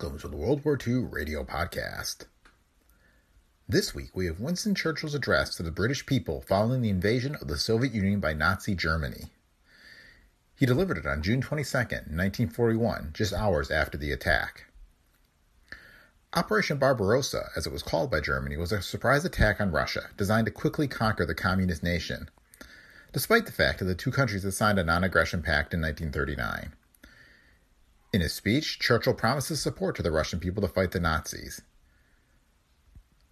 Welcome to the World War II Radio Podcast. This week we have Winston Churchill's address to the British people following the invasion of the Soviet Union by Nazi Germany. He delivered it on June 22, 1941, just hours after the attack. Operation Barbarossa, as it was called by Germany, was a surprise attack on Russia designed to quickly conquer the communist nation, despite the fact that the two countries had signed a non aggression pact in 1939. In his speech, Churchill promises support to the Russian people to fight the Nazis.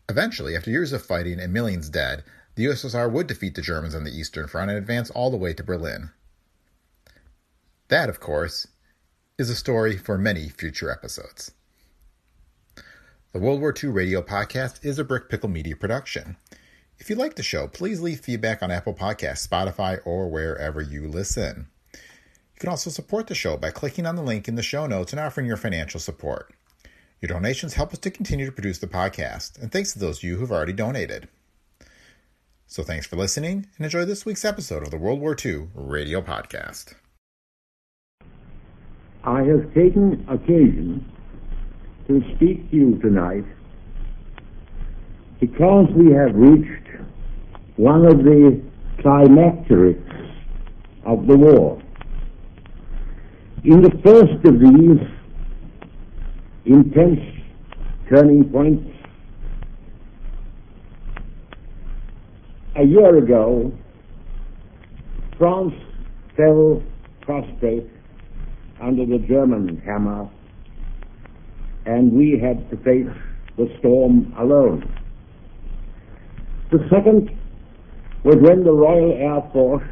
Eventually, after years of fighting and millions dead, the USSR would defeat the Germans on the Eastern Front and advance all the way to Berlin. That, of course, is a story for many future episodes. The World War II Radio Podcast is a Brick Pickle Media production. If you like the show, please leave feedback on Apple Podcasts, Spotify, or wherever you listen. You can also support the show by clicking on the link in the show notes and offering your financial support. Your donations help us to continue to produce the podcast, and thanks to those of you who've already donated. So thanks for listening, and enjoy this week's episode of the World War II Radio Podcast. I have taken occasion to speak to you tonight because we have reached one of the climacterics of the war. In the first of these intense turning points, a year ago, France fell prostrate under the German hammer, and we had to face the storm alone. The second was when the Royal Air Force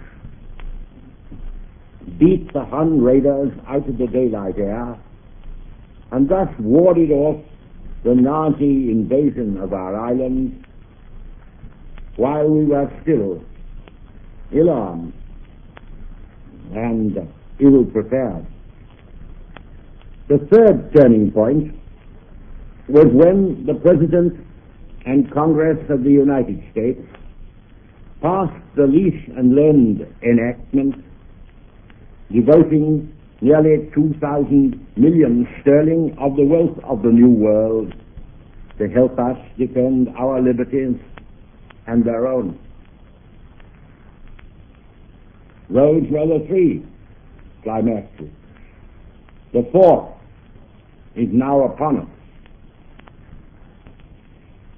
beat the Hun raiders out of the daylight air and thus warded off the Nazi invasion of our island while we were still ill armed and ill prepared. The third turning point was when the President and Congress of the United States passed the Lease and Lend enactment devoting nearly 2,000 million sterling of the wealth of the New World to help us defend our liberties and their own. Those were the three climacterics. The fourth is now upon us.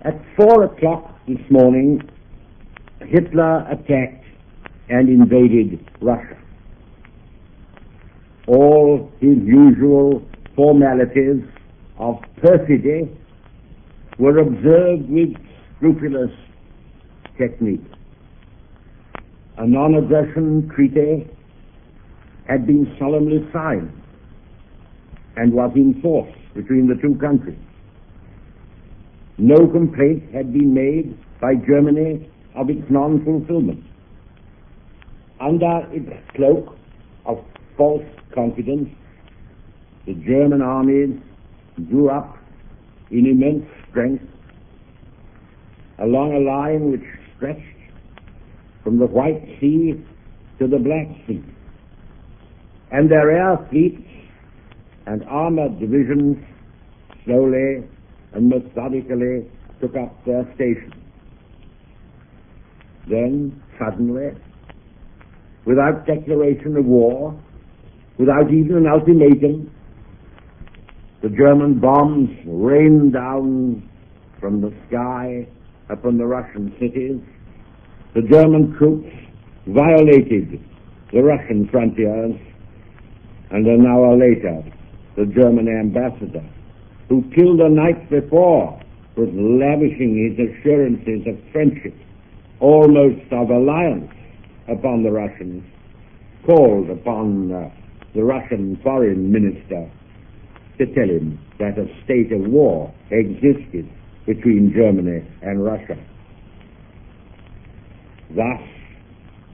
At four o'clock this morning, Hitler attacked and invaded Russia. All his usual formalities of perfidy were observed with scrupulous technique. A non-aggression treaty had been solemnly signed and was in force between the two countries. No complaint had been made by Germany of its non-fulfillment. Under its cloak of false confidence, the German armies drew up in immense strength along a line which stretched from the White Sea to the Black Sea. And their air fleets and armored divisions slowly and methodically took up their stations. Then, suddenly, without declaration of war, without even an ultimatum, the German bombs rained down from the sky upon the Russian cities. The German troops violated the Russian frontiers, and an hour later, the German ambassador, who till the night before was lavishing his assurances of friendship, almost of alliance, upon the Russians, called upon uh, the Russian foreign minister to tell him that a state of war existed between Germany and Russia. Thus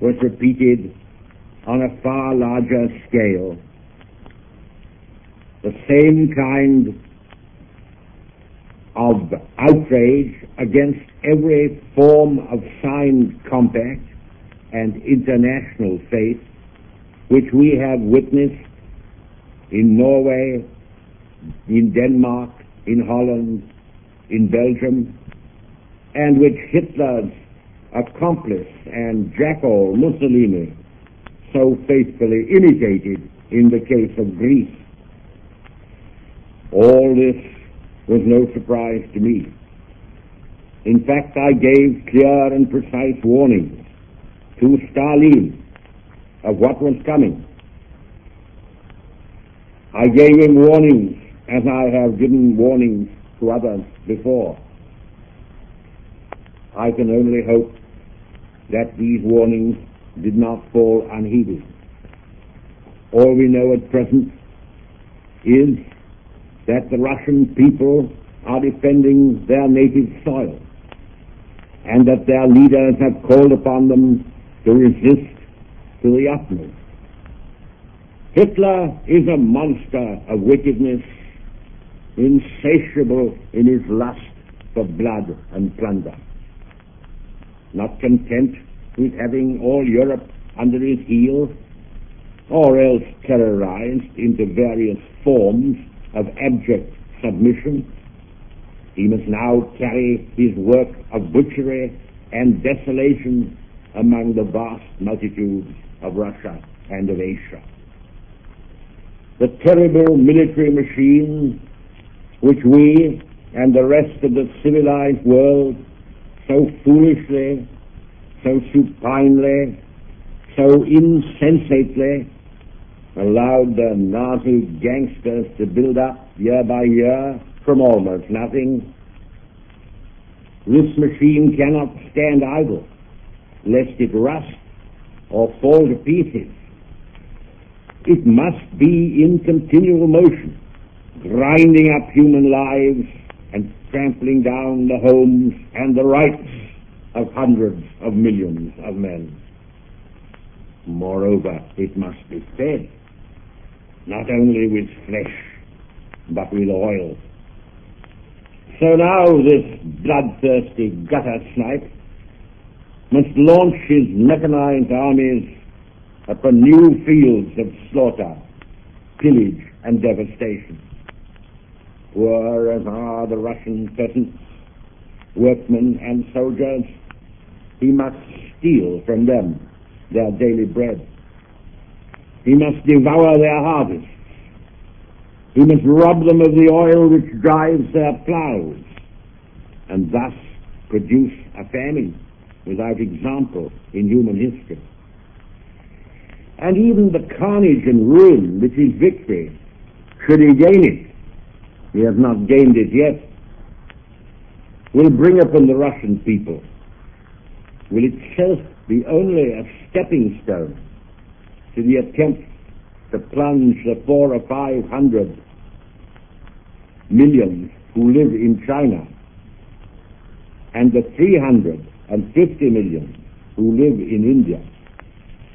was repeated on a far larger scale the same kind of outrage against every form of signed compact and international faith which we have witnessed in Norway, in Denmark, in Holland, in Belgium, and which Hitler's accomplice and jackal Mussolini so faithfully imitated in the case of Greece. All this was no surprise to me. In fact, I gave clear and precise warnings to Stalin of what was coming. I gave him warnings as I have given warnings to others before. I can only hope that these warnings did not fall unheeded. All we know at present is that the Russian people are defending their native soil and that their leaders have called upon them to resist to the utmost. Hitler is a monster of wickedness, insatiable in his lust for blood and plunder. Not content with having all Europe under his heel, or else terrorized into various forms of abject submission, he must now carry his work of butchery and desolation among the vast multitudes of Russia and of Asia. The terrible military machine which we and the rest of the civilized world so foolishly, so supinely, so insensately allowed the Nazi gangsters to build up year by year from almost nothing. This machine cannot stand idle, lest it rust or fall to pieces. It must be in continual motion, grinding up human lives and trampling down the homes and the rights of hundreds of millions of men. Moreover, it must be fed, not only with flesh, but with oil. So now this bloodthirsty gutter snipe must launch his mechanized armies upon new fields of slaughter, pillage, and devastation. Poor as are the Russian peasants, workmen, and soldiers, he must steal from them their daily bread. He must devour their harvests. He must rob them of the oil which drives their plows, and thus produce a famine without example in human history. And even the carnage and ruin which is victory, should he gain it, he has not gained it yet, will bring upon the Russian people, will itself be only a stepping stone to the attempt to plunge the four or five hundred millions who live in China and the 350 million who live in India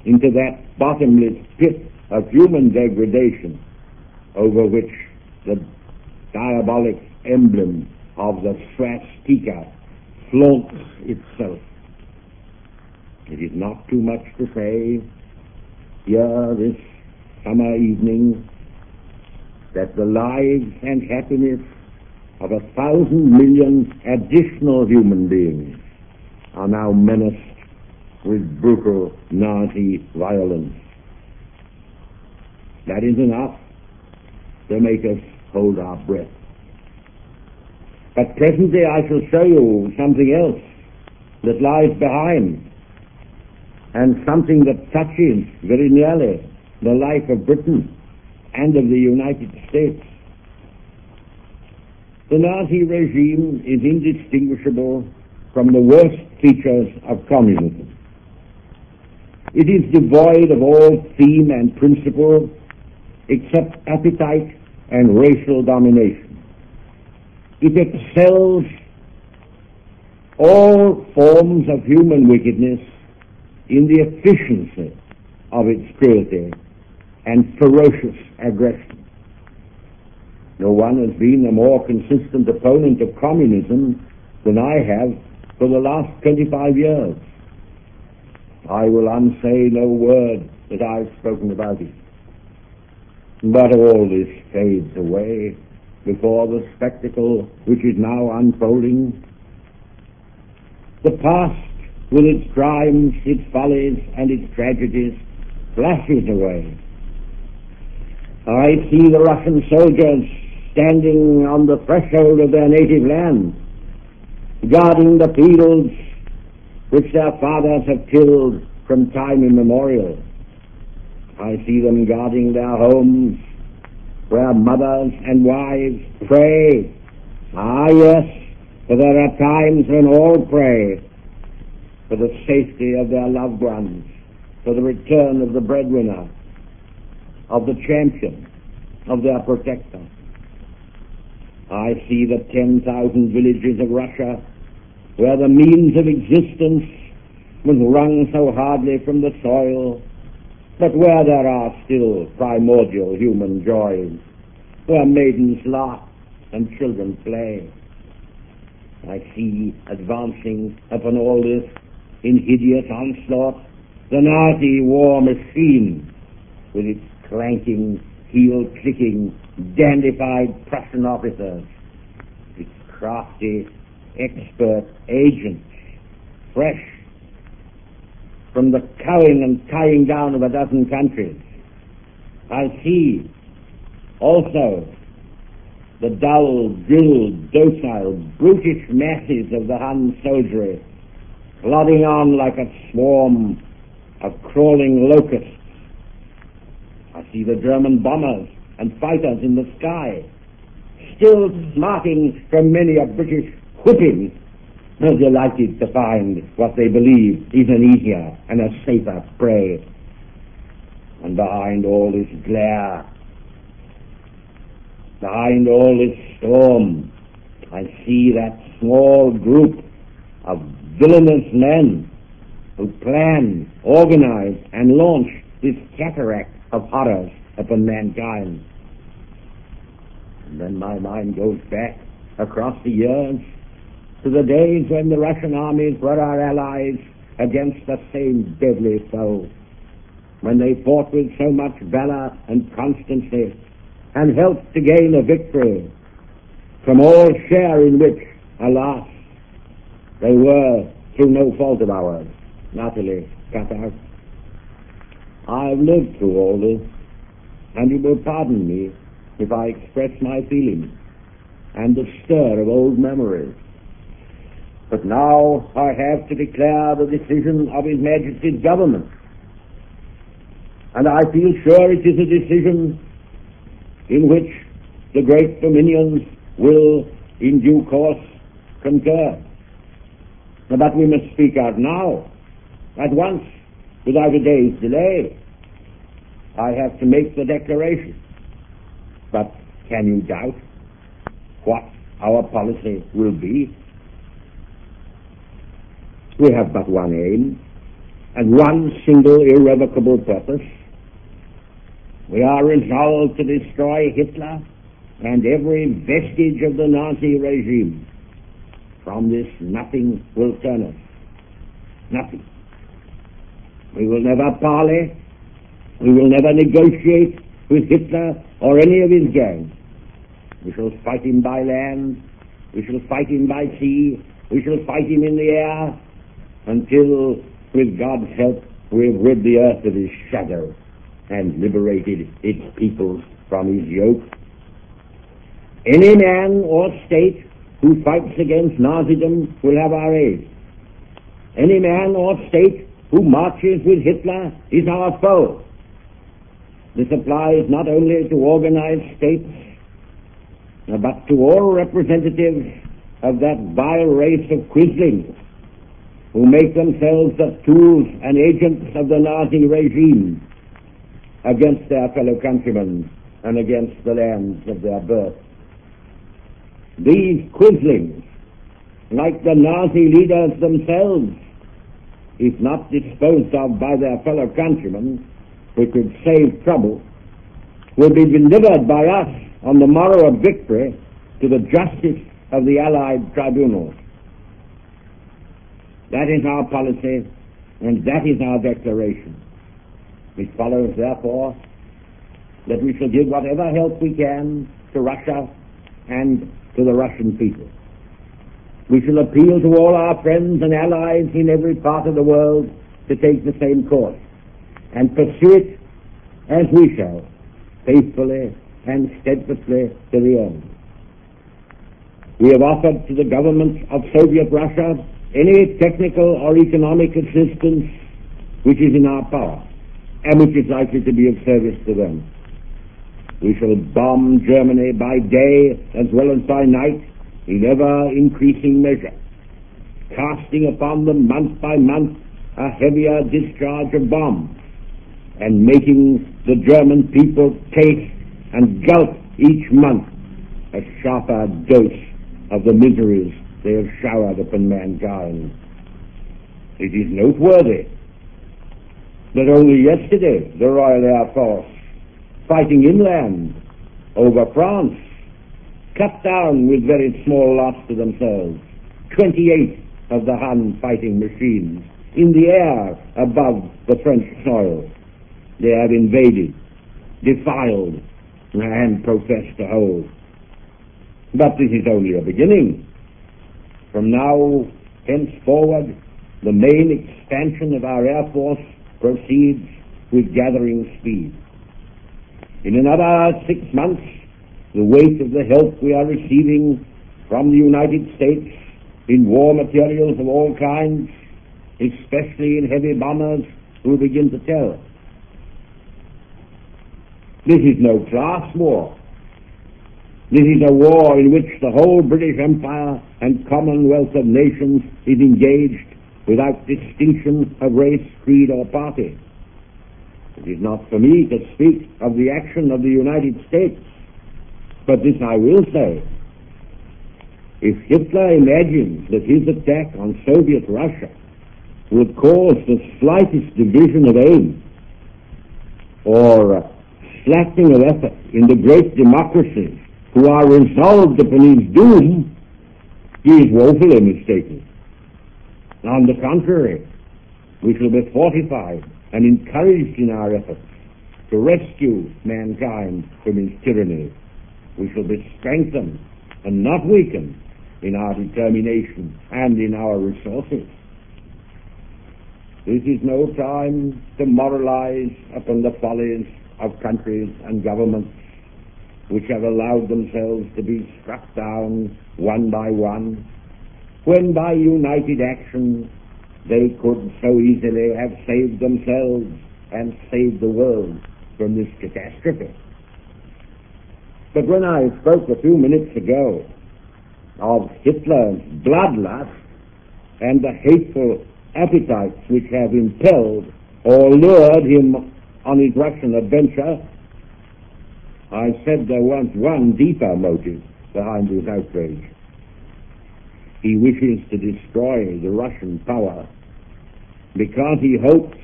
into that bottomless pit of human degradation over which the diabolic emblem of the swastika flaunts itself. It is not too much to say here this summer evening that the lives and happiness of a thousand million additional human beings are now menaced with brutal Nazi violence. That is enough to make us hold our breath. But presently I shall show you something else that lies behind and something that touches very nearly the life of Britain and of the United States. The Nazi regime is indistinguishable from the worst features of communism. It is devoid of all theme and principle except appetite and racial domination. It excels all forms of human wickedness in the efficiency of its cruelty and ferocious aggression. No one has been a more consistent opponent of communism than I have for the last 25 years. I will unsay no word that I've spoken about it. But all this fades away before the spectacle which is now unfolding. The past, with its crimes, its follies, and its tragedies, flashes away. I see the Russian soldiers standing on the threshold of their native land, guarding the fields which their fathers have tilled from time immemorial. I see them guarding their homes where mothers and wives pray. Ah, yes, for there are times when all pray for the safety of their loved ones, for the return of the breadwinner, of the champion, of their protector. I see the 10,000 villages of Russia where the means of existence was wrung so hardly from the soil but where there are still primordial human joys, where maidens laugh and children play. I see advancing upon all this in hideous onslaught the Nazi war machine with its clanking, heel-clicking, dandified Prussian officers, its crafty, expert agents, fresh from the cowing and tying down of a dozen countries. I see also the dull, drilled, docile, brutish masses of the Hun soldiery plodding on like a swarm of crawling locusts. I see the German bombers and fighters in the sky, still smarting from many a British whipping are delighted to find what they believe is an easier and a safer prey. And behind all this glare, behind all this storm, I see that small group of villainous men who plan, organize, and launch this cataract of horrors upon mankind. And then my mind goes back across the years to the days when the Russian armies were our allies against the same deadly foe, when they fought with so much valor and constancy and helped to gain a victory from all share in which, alas, they were, through no fault of ours, utterly cut out. I've lived through all this, and you will pardon me if I express my feelings and the stir of old memories. But now I have to declare the decision of His Majesty's government. And I feel sure it is a decision in which the great dominions will in due course concur. But we must speak out now, at once, without a day's delay. I have to make the declaration. But can you doubt what our policy will be? We have but one aim and one single irrevocable purpose. We are resolved to destroy Hitler and every vestige of the Nazi regime. From this, nothing will turn us. Nothing. We will never parley. We will never negotiate with Hitler or any of his gang. We shall fight him by land. We shall fight him by sea. We shall fight him in the air until, with God's help, we have rid the earth of his shadow and liberated its peoples from his yoke. Any man or state who fights against Nazism will have our aid. Any man or state who marches with Hitler is our foe. This applies not only to organized states, but to all representatives of that vile race of quislings who make themselves the tools and agents of the Nazi regime. against their fellow countrymen and against the lands of their birth. These quislings, like the Nazi leaders themselves, if not disposed of by their fellow countrymen, who could save trouble, will be delivered by us on the morrow of victory to the justice of the Allied tribunals. That is our policy, and that is our declaration. It follows, therefore, that we shall give whatever help we can to Russia and to the Russian people. We shall appeal to all our friends and allies in every part of the world to take the same course and pursue it as we shall, faithfully and steadfastly to the end. We have offered to the governments of Soviet Russia any technical or economic assistance which is in our power and which is likely to be of service to them. We shall bomb Germany by day as well as by night in ever increasing measure, casting upon them month by month a heavier discharge of bombs and making the German people taste and gulp each month a sharper dose of the miseries they have showered upon mankind. It is noteworthy that only yesterday the Royal Air Force, fighting inland over France, cut down with very small loss to themselves 28 of the Hun fighting machines in the air above the French soil. They have invaded, defiled, and professed to hold. But this is only a beginning. From now henceforward, the main expansion of our Air Force proceeds with gathering speed. In another six months, the weight of the help we are receiving from the United States in war materials of all kinds, especially in heavy bombers, will begin to tell. This is no class war. This is a war in which the whole British Empire and Commonwealth of Nations is engaged without distinction of race, creed, or party. It is not for me to speak of the action of the United States, but this I will say. If Hitler imagines that his attack on Soviet Russia would cause the slightest division of aim or slackening of effort in the great democracies who are resolved upon his doom, he is woefully mistaken. On the contrary, we shall be fortified and encouraged in our efforts to rescue mankind from his tyranny. We shall be strengthened and not weakened in our determination and in our resources. This is no time to moralize upon the follies of countries and governments which have allowed themselves to be struck down one by one, when by united action they could so easily have saved themselves and saved the world from this catastrophe. But when I spoke a few minutes ago of Hitler's bloodlust and the hateful appetites which have impelled or lured him on his Russian adventure, I said there was one deeper motive behind his outrage. He wishes to destroy the Russian power because he hopes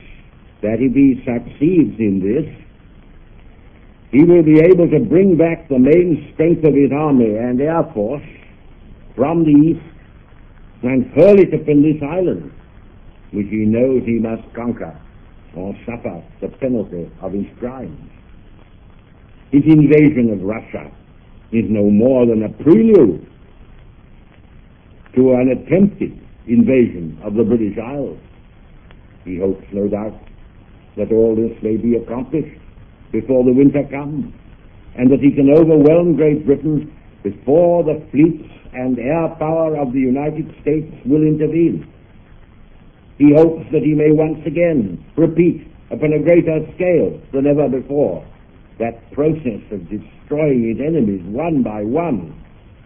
that if he succeeds in this, he will be able to bring back the main strength of his army and air force from the east and hurl it upon this island, which he knows he must conquer or suffer the penalty of his crimes. His invasion of Russia is no more than a prelude to an attempted invasion of the British Isles. He hopes, no doubt, that all this may be accomplished before the winter comes, and that he can overwhelm Great Britain before the fleets and air power of the United States will intervene. He hopes that he may once again repeat upon a greater scale than ever before that process of destroying his enemies one by one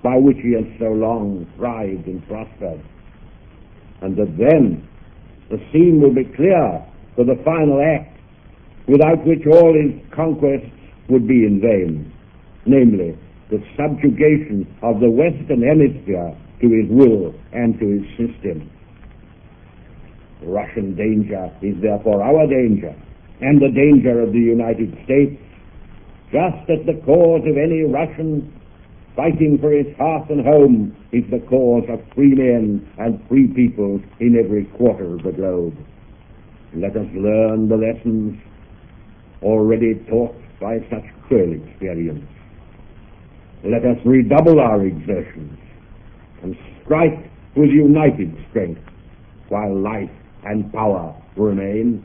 by which he has so long thrived and prospered. And that then the scene will be clear for the final act without which all his conquests would be in vain, namely, the subjugation of the Western Hemisphere to his will and to his system. Russian danger is therefore our danger, and the danger of the United States, just as the cause of any Russian fighting for his hearth and home is the cause of free men and free peoples in every quarter of the globe. Let us learn the lessons already taught by such cruel experience. Let us redouble our exertions and strike with united strength while life and power remain